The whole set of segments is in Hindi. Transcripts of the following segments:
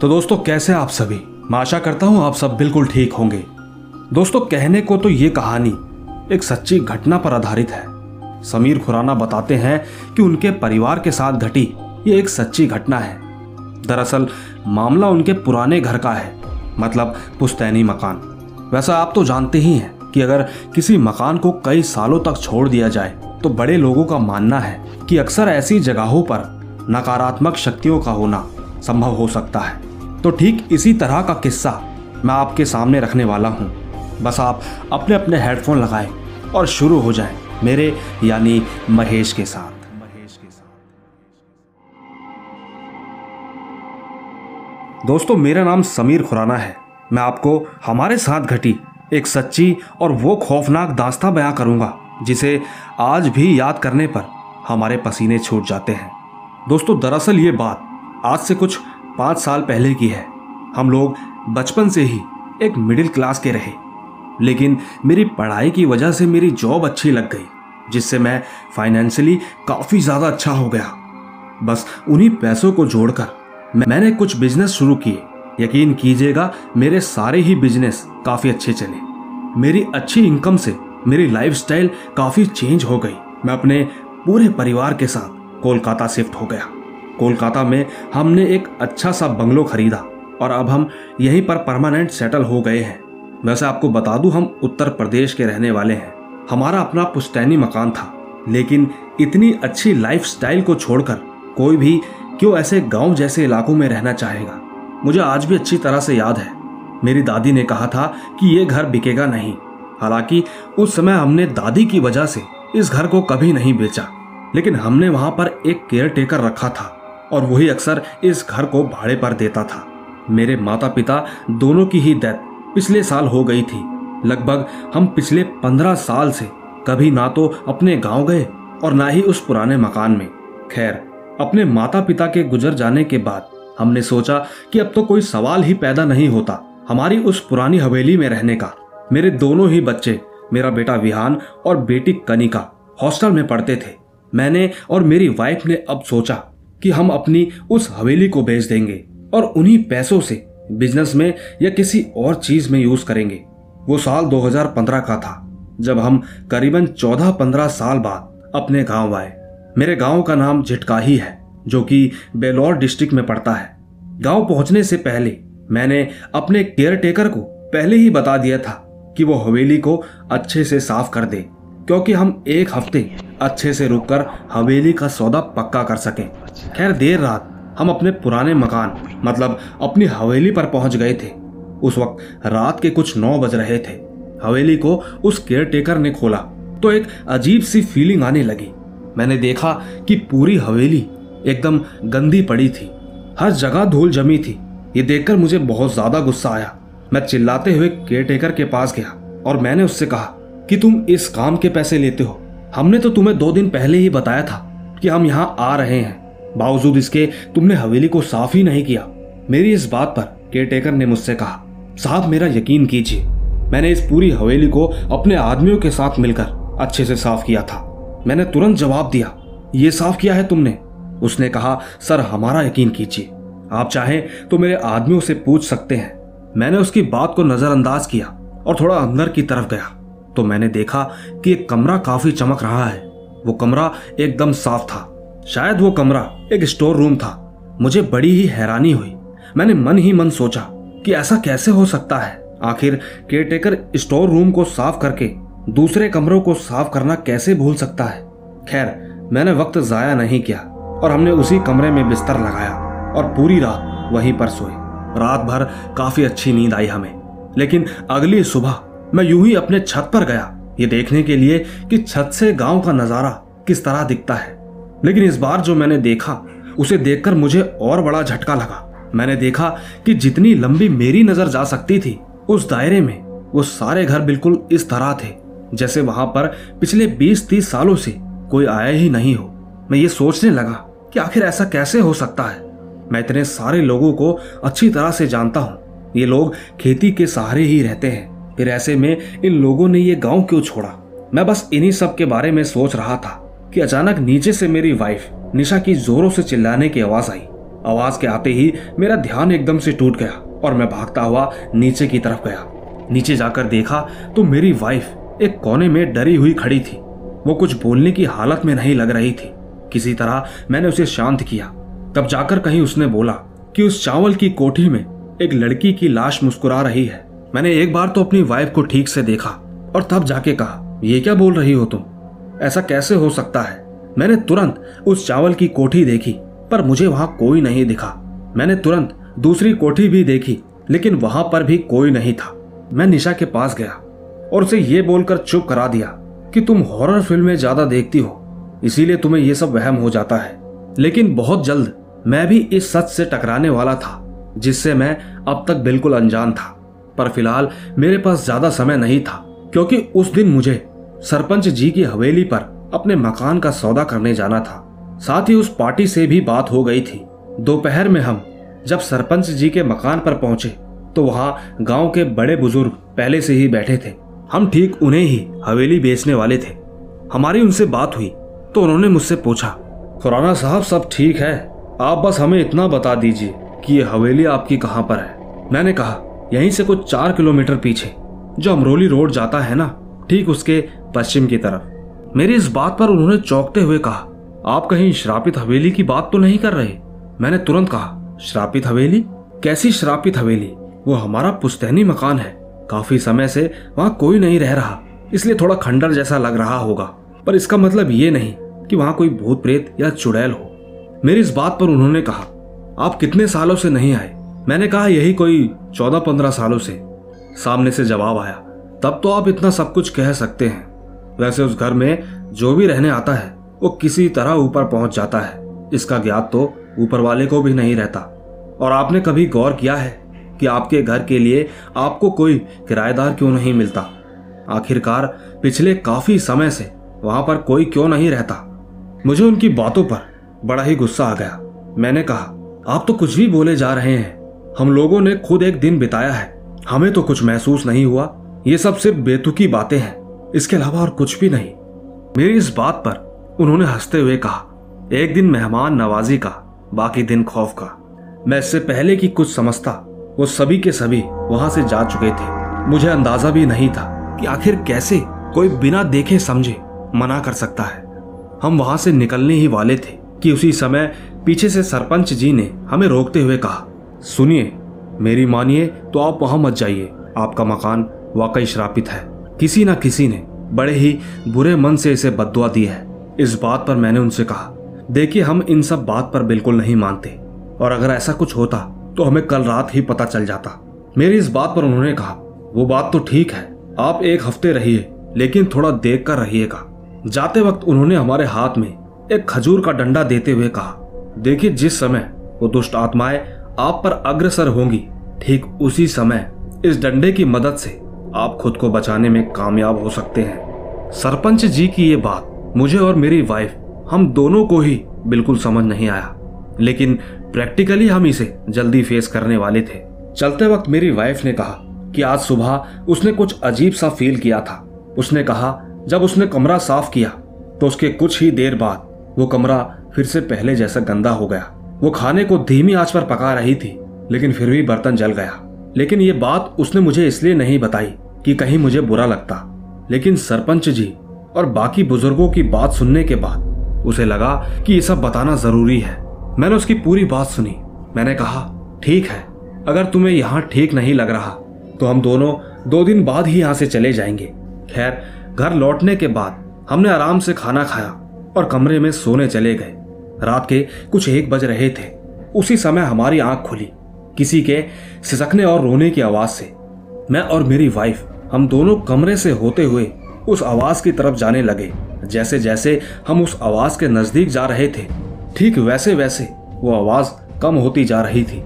तो दोस्तों, कैसे आप सभी? मैं आशा करता हूँ आप सब बिल्कुल ठीक होंगे। दोस्तों, कहने को तो ये कहानी एक सच्ची घटना पर आधारित है। समीर खुराना बताते हैं कि उनके परिवार के साथ घटी ये एक सच्ची घटना है। दरअसल, मामला उनके पुराने घर का है मतलब पुस्तैनी मकान। वैसा आप तो जानते ही हैं कि अगर किसी मकान को कई सालों तक छोड़ दिया जाए तो बड़े लोगों का मानना है कि अक्सर ऐसी जगहों पर नकारात्मक शक्तियों का होना संभव हो सकता है। तो ठीक इसी तरह का किस्सा मैं आपके सामने रखने वाला हूँ। बस आप अपने अपने हेडफोन लगाएँ और शुरू हो जाएँ मेरे यानी महेश के साथ। दोस्तों, मेरा नाम समीर खुराना है। मैं आपको हमारे साथ घटी एक सच्ची और वो खौफनाक दास्ता बयां करूँगा, जिसे आज भी याद करने पर हमारे पसीने छूट जाते हैं। दोस्तों, दरअसल ये बात आज से कुछ पाँच साल पहले की है। हम लोग बचपन से ही एक मिडिल क्लास के रहे। लेकिन मेरी पढ़ाई की वजह से मेरी जॉब अच्छी लग गई, जिससे मैं फाइनेंशियली काफ़ी ज़्यादा अच्छा हो गया। बस उन्हीं पैसों को जोड़कर मैंने कुछ बिज़नेस शुरू किए। यकीन कीजिएगा, मेरे सारे ही बिज़नेस काफ़ी अच्छे चले। मेरी अच्छी इनकम से मेरी लाइफस्टाइल काफ़ी चेंज हो गई। मैं अपने पूरे परिवार के साथ कोलकाता शिफ्ट हो गया। कोलकाता में हमने एक अच्छा सा बंगलो खरीदा और अब हम यहीं पर परमानेंट सेटल हो गए हैं। वैसे आपको बता दूँ, हम उत्तर प्रदेश के रहने वाले हैं। हमारा अपना पुश्तैनी मकान था, लेकिन इतनी अच्छी लाइफ स्टाइल को छोड़कर कोई भी क्यों ऐसे गाँव जैसे इलाकों में रहना चाहेगा? मुझे आज भी अच्छी तरह से याद है। मेरी दादी ने कहा था कि ये घर बिकेगा नहीं। हालाँकि उस समय हमने दादी की वजह से इस घर को कभी नहीं बेचा, लेकिन हमने वहाँ पर एक केयर टेकर रखा था। और वही अक्सर इस घर को भाड़े पर देता था। मेरे माता पिता दोनों की ही डेथ पिछले साल हो गई थी। लगभग हम पिछले पंद्रह साल से कभी ना तो अपने गाँव गए और ना ही उस पुराने मकान में। खैर, अपने माता पिता के गुजर जाने के बाद हमने सोचा कि अब तो कोई सवाल ही पैदा नहीं होता हमारी उस पुरानी हवेली में रहने का। मेरे दोनों ही बच्चे, मेरा बेटा विहान और बेटी कनिका, हॉस्टल में पढ़ते थे। मैंने और मेरी वाइफ ने अब सोचा कि हम अपनी उस हवेली को बेच देंगे और उन्हीं पैसों से बिज़नेस में या किसी और चीज़ में यूज़ करेंगे। वो साल 2015 का था, जब हम करीबन 14-15 साल बाद अपने गाँव आए। मेरे गाँव का नाम झिटकाही है, जो कि बेलौर डिस्ट्रिक्ट में पड़ता है। गाँव पहुँचने से पहले मैंने अपने केयर टेकर को पहले ही बता दिया था कि वो हवेली को अच्छे से साफ़ कर दे। क्योंकि हम एक हफ़्ते अच्छे से रुककर हवेली का सौदा पक्का कर सकें। खैर, देर रात हम अपने पुराने मकान मतलब अपनी हवेली पर पहुँच गए थे। उस वक्त रात के कुछ नौ बज रहे थे। हवेली को उस केयर टेकर ने खोला तो एक अजीब सी फीलिंग आने लगी। मैंने देखा कि पूरी हवेली एकदम गंदी पड़ी थी। हर जगह धूल जमी थी। ये देखकर मुझे बहुत ज़्यादा गुस्सा आया। मैं चिल्लाते हुए केयर टेकर के पास गया और मैंने उससे कहा कि तुम इस काम के पैसे लेते हो। हमने तो तुम्हें दो दिन पहले ही बताया था कि हम यहाँ आ रहे हैं। बावजूद इसके तुमने हवेली को साफ़ ही नहीं किया। मेरी इस बात पर केयरटेकर ने मुझसे कहा, साहब, मेरा यकीन कीजिए, मैंने इस पूरी हवेली को अपने आदमियों के साथ मिलकर अच्छे से साफ़ किया था। मैंने तुरंत जवाब दिया, ये साफ़ किया है तुमने। उसने कहा, सर, हमारा यकीन कीजिए। आप चाहें तो मेरे आदमियों से पूछ सकते हैं। मैंने उसकी बात को नजरअंदाज किया और थोड़ा अंदर की तरफ़ गया। तो मैंने देखा कि एक कमरा काफ़ी चमक रहा है। वो कमरा एकदम साफ़ था। शायद वो कमरा एक स्टोर रूम था। मुझे बड़ी ही हैरानी हुई। मैंने मन ही मन सोचा कि ऐसा कैसे हो सकता है? आखिर केयरटेकर स्टोर रूम को साफ़ करके दूसरे कमरों को साफ़ करना कैसे भूल सकता है? खैर, मैंने वक्त जाया नहीं किया और हमने उसी कमरे में बिस्तर लगाया और पूरी रात वहीं पर सोए। रात भर काफ़ी अच्छी नींद आई हमें। लेकिन अगली सुबह मैं यूँ ही अपने छत पर गया। ये देखने के लिए कि छत से गाँव का नज़ारा किस तरह दिखता है। लेकिन इस बार जो मैंने देखा, उसे देखकर मुझे और बड़ा झटका लगा। मैंने देखा कि जितनी लंबी मेरी नज़र जा सकती थी, उस दायरे में वो सारे घर बिल्कुल इस तरह थे, जैसे वहाँ पर पिछले 20-30 सालों से कोई आया ही नहीं हो। मैं ये सोचने लगा कि आखिर ऐसा कैसे हो सकता है। मैं इतने सारे लोगों को अच्छी तरह से जानता हूँ। ये लोग खेती के सहारे ही रहते हैं। फिर ऐसे में इन लोगों ने ये गाँव क्यों छोड़ा? मैं बस इन्हीं सब के बारे में सोच रहा था कि अचानक नीचे से मेरी वाइफ निशा की जोरों से चिल्लाने की आवाज़ आई। आवाज़ के आते ही मेरा ध्यान एकदम से टूट गया और मैं भागता हुआ नीचे की तरफ़ गया। नीचे जाकर देखा तो मेरी वाइफ एक कोने में डरी हुई खड़ी थी। वो कुछ बोलने की हालत में नहीं लग रही थी। किसी तरह मैंने उसे शांत किया। तब जाकर कहीं उसने बोला कि उस चावल की कोठी में एक लड़की की लाश मुस्कुरा रही है। मैंने एक बार तो अपनी वाइफ को ठीक से देखा और तब जाके कहा, ये क्या बोल रही हो तुम? ऐसा कैसे हो सकता है? मैंने तुरंत उस चावल की कोठी देखी, पर मुझे वहाँ कोई नहीं दिखा। मैंने तुरंत दूसरी कोठी भी देखी, लेकिन वहाँ पर भी कोई नहीं था। मैं निशा के पास गया और उसे ये बोलकर चुप करा दिया कि तुम हॉरर फ़िल्में ज़्यादा देखती हो, इसीलिए तुम्हें यह सब वहम हो जाता है। लेकिन बहुत जल्द मैं भी इस सच से टकराने वाला था, जिससे मैं अब तक बिल्कुल अनजान था। पर फ़िलहाल मेरे पास ज़्यादा समय नहीं था, क्योंकि उस दिन मुझे सरपंच जी की हवेली पर अपने मकान का सौदा करने जाना था। साथ ही उस पार्टी से भी बात हो गई थी। दोपहर में हम जब सरपंच जी के मकान पर पहुँचे तो वहाँ गाँव के बड़े बुज़ुर्ग पहले से ही बैठे थे। हम ठीक उन्हें ही हवेली बेचने वाले थे। हमारी उनसे बात हुई तो उन्होंने मुझसे पूछा, खुराना साहब, सब ठीक है? आप बस हमें इतना बता दीजिए कि ये हवेली आपकी कहाँ पर है? मैंने कहा यहीं से कुछ चार किलोमीटर पीछे, जो अमरोली रोड जाता है ना, ठीक उसके पश्चिम की तरफ़। मेरी इस बात पर उन्होंने चौंकते हुए कहा, आप कहीं श्रापित हवेली की बात तो नहीं कर रहे? मैंने तुरंत कहा, श्रापित हवेली? कैसी श्रापित हवेली? वो हमारा पुस्तैनी मकान है। काफ़ी समय से वहाँ कोई नहीं रह रहा, इसलिए थोड़ा खंडर जैसा लग रहा होगा। पर इसका मतलब ये नहीं कि वहाँ कोई भूत प्रेत या चुड़ैल हो। मेरी इस बात पर उन्होंने कहा, आप कितने सालों से नहीं आए? मैंने कहा, यही कोई चौदह पंद्रह सालों से सामने से जवाब आया। तब तो आप इतना सब कुछ कह सकते हैं। वैसे उस घर में जो भी रहने आता है, वो किसी तरह ऊपर पहुँच जाता है। इसका ज्ञात तो ऊपर वाले को भी नहीं रहता। और आपने कभी गौर किया है कि आपके घर के लिए आपको कोई किराएदार क्यों नहीं मिलता? आखिरकार, पिछले काफ़ी समय से वहाँ पर कोई क्यों नहीं रहता? मुझे उनकी बातों पर बड़ा ही गुस्सा आ गया। मैंने कहा, आप तो कुछ भी बोले जा रहे हैं। हम लोगों ने खुद एक दिन बिताया है। हमें तो कुछ महसूस नहीं हुआ। ये सब सिर्फ़ बेतुकी बातें हैं। इसके अलावा और कुछ भी नहीं। मेरी इस बात पर उन्होंने हँसते हुए कहा, एक दिन मेहमान नवाजी का, बाकी दिन खौफ का। मैं इससे पहले की कुछ समझता, वो सभी के सभी वहाँ से जा चुके थे। मुझे अंदाज़ा भी नहीं था कि आखिर कैसे कोई बिना देखे समझे मना कर सकता है। हम वहाँ से निकलने ही वाले थे कि उसी समय पीछे से सरपंच जी ने हमें रोकते हुए कहा सुनिए, मेरी मानिए तो आप वहाँ मत जाइए। आपका मकान वाकई श्रापित है। किसी ना किसी ने बड़े ही बुरे मन से इसे बदुआ दी है। इस बात पर मैंने उनसे कहा, देखिए हम इन सब बात पर बिल्कुल नहीं मानते। और अगर ऐसा कुछ होता तो हमें कल रात ही पता चल जाता। मेरी इस बात पर उन्होंने कहा, वो बात तो ठीक है, आप एक हफ़्ते रहिए, लेकिन थोड़ा देख कर रहिएगा। जाते वक्त उन्होंने हमारे हाथ में एक खजूर का डंडा देते हुए कहा, देखिए जिस समय वो दुष्ट आत्माएँ आप पर अग्रसर होंगी। ठीक उसी समय, इस डंडे की मदद से आप खुद को बचाने में कामयाब हो सकते हैं। सरपंच जी की ये बात मुझे और मेरी वाइफ हम दोनों को ही बिल्कुल समझ नहीं आया। लेकिन प्रैक्टिकली हम इसे जल्दी फेस करने वाले थे। चलते वक्त मेरी वाइफ ने कहा कि आज सुबह उसने कुछ अजीब सा फील किया था। उसने कहा, जब उसने कमरा साफ़ किया तो उसके कुछ ही देर बाद वो कमरा फिर से पहले जैसा गंदा हो गया। वो खाने को धीमी आँच पर पका रही थी, लेकिन फिर भी बर्तन जल गया। लेकिन ये बात उसने मुझे इसलिए नहीं बताई कि कहीं मुझे बुरा लगता। लेकिन सरपंच जी और बाकी बुज़ुर्गों की बात सुनने के बाद उसे लगा कि ये सब बताना ज़रूरी है। मैंने उसकी पूरी बात सुनी। मैंने कहा, ठीक है, अगर तुम्हें यहाँ ठीक नहीं लग रहा तो हम दोनों दो दिन बाद ही यहाँ से चले जाएँगे। खैर, घर लौटने के बाद हमने आराम से खाना खाया और कमरे में सोने चले गए। रात के कुछ एक बज रहे थे। उसी समय हमारी आँख खुली। किसी के सिसकने और रोने की आवाज़ से। मैं और मेरी वाइफ हम दोनों कमरे से होते हुए उस आवाज़ की तरफ़ जाने लगे। जैसे जैसे हम उस आवाज़ के नज़दीक जा रहे थे, ठीक वैसे वैसे वो आवाज़ कम होती जा रही थी।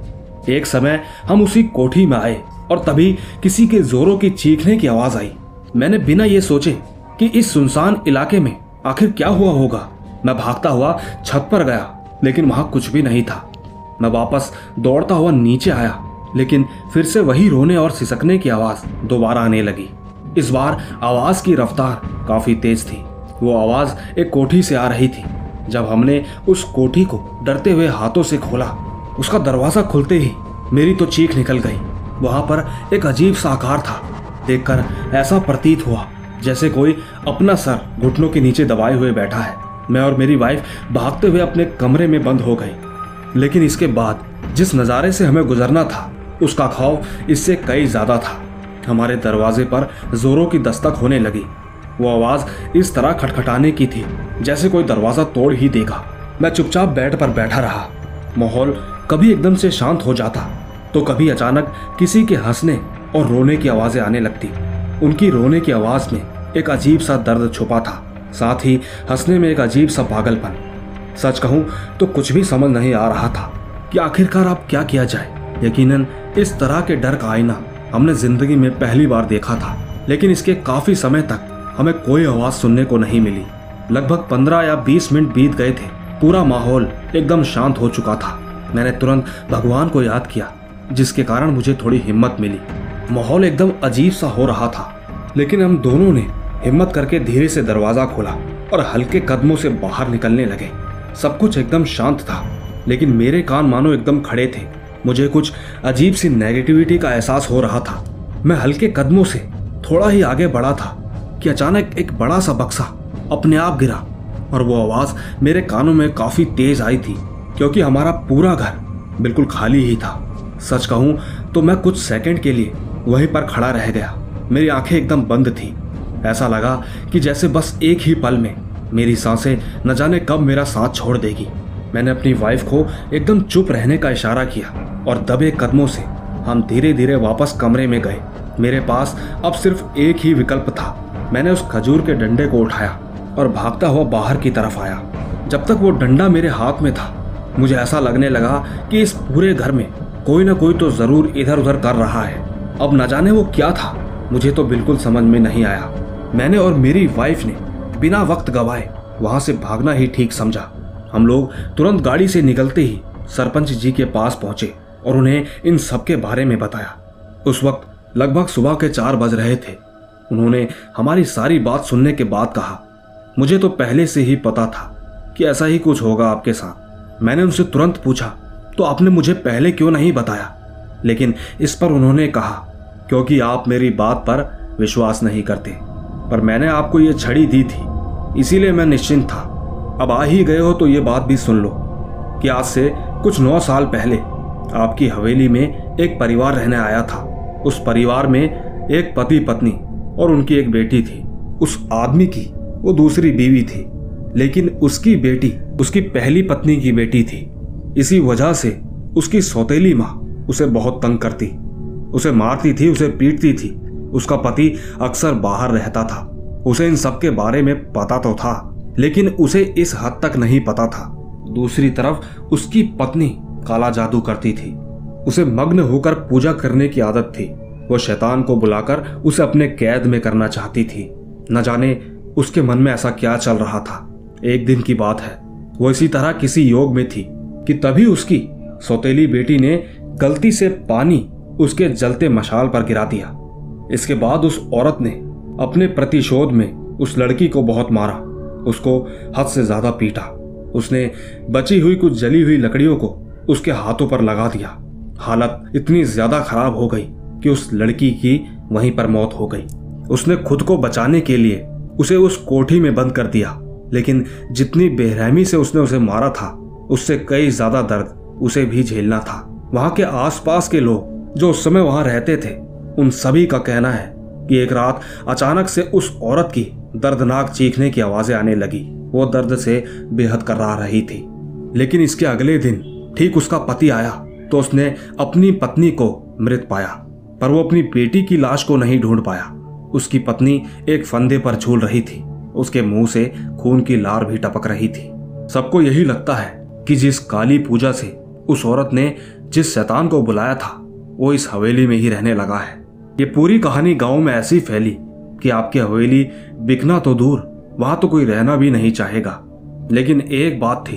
एक समय हम उसी कोठी में आए और तभी किसी के जोरों की चीखने की आवाज़ आई। मैंने बिना ये सोचे कि इस सुनसान इलाके में आखिर क्या हुआ होगा। मैं भागता हुआ छत पर गया, लेकिन वहाँ कुछ भी नहीं था। मैं वापस दौड़ता हुआ नीचे आया, लेकिन फिर से वही रोने और सिसकने की आवाज़ दोबारा आने लगी। इस बार आवाज़ की रफ्तार काफ़ी तेज थी। वो आवाज़ एक कोठी से आ रही थी। जब हमने उस कोठी को डरते हुए हाथों से खोला, उसका दरवाज़ा खुलते ही मेरी तो चीख निकल गई। वहाँ पर एक अजीब सा आकार था। देखकर ऐसा प्रतीत हुआ जैसे कोई अपना सर घुटनों के नीचे दबाए हुए बैठा है। मैं और मेरी वाइफ भागते हुए अपने कमरे में बंद हो गए। लेकिन इसके बाद जिस नज़ारे से हमें गुजरना था, उसका खौफ इससे कई ज़्यादा था। हमारे दरवाजे पर जोरों की दस्तक होने लगी। वो आवाज़ इस तरह खटखटाने की थी, जैसे कोई दरवाज़ा तोड़ ही देगा। मैं चुपचाप बेड पर बैठा रहा। माहौल कभी एकदम से शांत हो जाता तो कभी अचानक किसी के हंसने और रोने की आवाज़ें आने लगती। उनकी रोने की आवाज़ में एक अजीब सा दर्द छुपा था। साथ ही हंसने में एक अजीब सा पागलपन। सच कहूँ तो कुछ भी समझ नहीं आ रहा था कि आखिरकार अब क्या किया जाए। यकीनन, इस तरह के डर का आईना हमने ज़िंदगी में पहली बार देखा था, लेकिन इसके काफ़ी समय तक हमें कोई आवाज़ सुनने को नहीं मिली। लगभग पंद्रह या बीस मिनट बीत गए थे। पूरा माहौल एकदम शांत हो चुका था। मैंने तुरंत भगवान को याद किया, जिसके कारण मुझे थोड़ी हिम्मत मिली। माहौल एकदम अजीब सा हो रहा था, लेकिन हम दोनों ने हिम्मत करके धीरे से दरवाज़ा खोला और हल्के कदमों से बाहर निकलने लगे। सब कुछ एकदम शांत था, लेकिन मेरे कान मानो एकदम खड़े थे। मुझे कुछ अजीब सी नेगेटिविटी का एहसास हो रहा था। मैं हल्के कदमों से थोड़ा ही आगे बढ़ा था कि अचानक एक बड़ा सा बक्सा अपने आप गिरा और वो आवाज़ मेरे कानों में काफ़ी तेज आई थी, क्योंकि हमारा पूरा घर बिल्कुल खाली ही था। सच कहूँ तो मैं कुछ सेकंड के लिए वहीं पर खड़ा रह गया। मेरी आँखें एकदम बंद थी। ऐसा लगा कि जैसे बस एक ही पल में मेरी साँसें न जाने कब मेरा साथ छोड़ देगी। मैंने अपनी वाइफ को एकदम चुप रहने का इशारा किया और दबे कदमों से हम धीरे धीरे वापस कमरे में गए। मेरे पास अब सिर्फ़ एक ही विकल्प था। मैंने उस खजूर के डंडे को उठाया और भागता हुआ बाहर की तरफ़ आया। जब तक वो डंडा मेरे हाथ में था, मुझे ऐसा लगने लगा कि इस पूरे घर में कोई ना कोई तो ज़रूर इधर उधर कर रहा है। अब न जाने वो क्या था, मुझे तो बिल्कुल समझ में नहीं आया। मैंने और मेरी वाइफ ने बिना वक्त गवाए वहाँ से भागना ही ठीक समझा। हम लोग तुरंत गाड़ी से निकलते ही सरपंच जी के पास पहुँचे और उन्हें इन सब के बारे में बताया। उस वक्त लगभग सुबह के चार बज रहे थे। उन्होंने हमारी सारी बात सुनने के बाद कहा, मुझे तो पहले से ही पता था कि ऐसा ही कुछ होगा आपके साथ। मैंने उनसे तुरंत पूछा तो आपने मुझे पहले क्यों नहीं बताया? लेकिन इस पर उन्होंने कहा, क्योंकि आप मेरी बात पर विश्वास नहीं करते। पर मैंने आपको ये छड़ी दी थी, इसीलिए मैं निश्चिंत था। अब आ ही गए हो तो ये बात भी सुन लो कि आज से कुछ नौ साल पहले आपकी हवेली में एक परिवार रहने आया था। उस परिवार में एक पति पत्नी और उनकी एक बेटी थी। उस आदमी की वो दूसरी बीवी थी, लेकिन उसकी बेटी, उसकी पहली पत्नी की बेटी थी। इसी वजह से उसकी सौतेली माँ उसे बहुत तंग करती, उसे मारती थी, उसे पीटती थी। उसका पति अक्सर बाहर रहता था। उसे इन सब के बारे में पता तो था, लेकिन उसे इस हद तक नहीं पता था। दूसरी तरफ़, उसकी पत्नी काला जादू करती थी। उसे मग्न होकर पूजा करने की आदत थी। वो शैतान को बुलाकर उसे अपने कैद में करना चाहती थी। न जाने उसके मन में ऐसा क्या चल रहा था। एक दिन की बात है। वो इसी तरह किसी योग में थी कि तभी उसकी सौतेली बेटी ने गलती से पानी उसके जलते मशाल पर गिरा दिया। इसके बाद उस औरत ने अपने प्रतिशोध में उस लड़की को बहुत मारा, उसको हद से ज़्यादा पीटा। उसने बची हुई कुछ जली हुई लकड़ियों को उसके हाथों पर लगा दिया। हालत इतनी ज़्यादा खराब हो गई कि उस लड़की की वहीं पर मौत हो गई। उसने खुद को बचाने के लिए उसे उस कोठी में बंद कर दिया, लेकिन जितनी बेरहमी से उसने उसे मारा था, उससे कई ज़्यादा दर्द उसे भी झेलना था। वहाँ के आसपास के लोग जो उस समय वहाँ रहते थे उन सभी का कहना है कि एक रात अचानक से उस औरत की दर्दनाक चीखने की आवाज़ें आने लगी। वो दर्द से बेहद कराह रही थी। लेकिन इसके अगले दिन ठीक उसका पति आया तो उसने अपनी पत्नी को मृत पाया, पर वो अपनी बेटी की लाश को नहीं ढूंढ पाया। उसकी पत्नी एक फंदे पर झूल रही थी। उसके मुँह से खून की लार भी टपक रही थी। सबको यही लगता है कि जिस काली पूजा से उस औरत ने जिस शैतान को बुलाया था, वो इस हवेली में ही रहने लगा है। ये पूरी कहानी गाँव में ऐसी फैली कि आपकी हवेली बिकना तो दूर, वहाँ तो कोई रहना भी नहीं चाहेगा। लेकिन एक बात थी,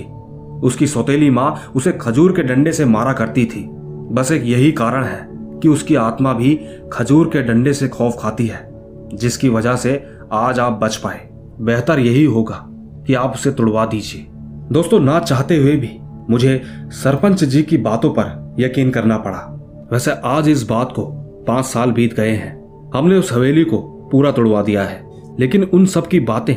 उसकी सौतेली माँ उसे खजूर के डंडे से मारा करती थी। बस एक यही कारण है कि उसकी आत्मा भी खजूर के डंडे से खौफ खाती है, जिसकी वजह से आज आप बच पाए। बेहतर यही होगा कि आप उसे तुड़वा दीजिए। दोस्तों, ना चाहते हुए भी मुझे सरपंच जी की बातों पर यकीन करना पड़ा। वैसे आज इस बात को पाँच साल बीत गए हैं। हमने उस हवेली को पूरा तोड़वा दिया है। लेकिन उन सब की बातें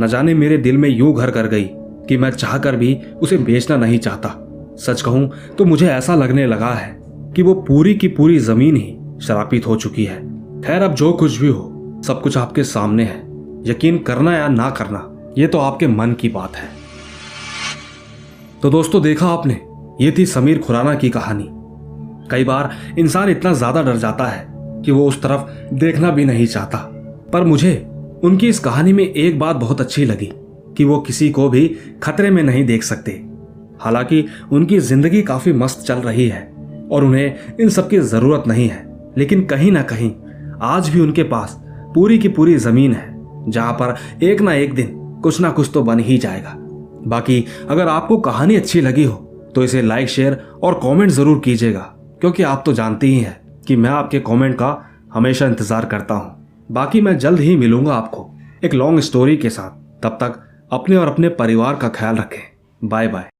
न जाने मेरे दिल में यूँ घर कर गई कि मैं चाहकर भी उसे बेचना नहीं चाहता। सच कहूँ तो मुझे ऐसा लगने लगा है कि वो पूरी की पूरी ज़मीन ही शरापित हो चुकी है। खैर, अब जो कुछ भी हो, सब कुछ आपके सामने है। यकीन करना या ना करना, ये तो आपके मन की बात है। तो दोस्तों, देखा आपने, ये थी समीर खुराना की कहानी। कई बार इंसान इतना ज़्यादा डर जाता है कि वो उस तरफ़ देखना भी नहीं चाहता। पर मुझे उनकी इस कहानी में एक बात बहुत अच्छी लगी कि वो किसी को भी खतरे में नहीं देख सकते। हालाँकि उनकी ज़िंदगी काफ़ी मस्त चल रही है और उन्हें इन सब की ज़रूरत नहीं है, लेकिन कहीं ना कहीं आज भी उनके पास पूरी की पूरी ज़मीन है, जहाँ पर एक ना एक दिन कुछ ना कुछ तो बन ही जाएगा। बाकी अगर आपको कहानी अच्छी लगी हो तो इसे लाइक, शेयर और कमेंट ज़रूर कीजिएगा। क्योंकि आप तो जानते ही हैं कि मैं आपके कमेंट का हमेशा इंतज़ार करता हूँ। बाकी मैं जल्द ही मिलूँगा आपको एक लॉन्ग स्टोरी के साथ। तब तक अपने और अपने परिवार का ख्याल रखें। Bye bye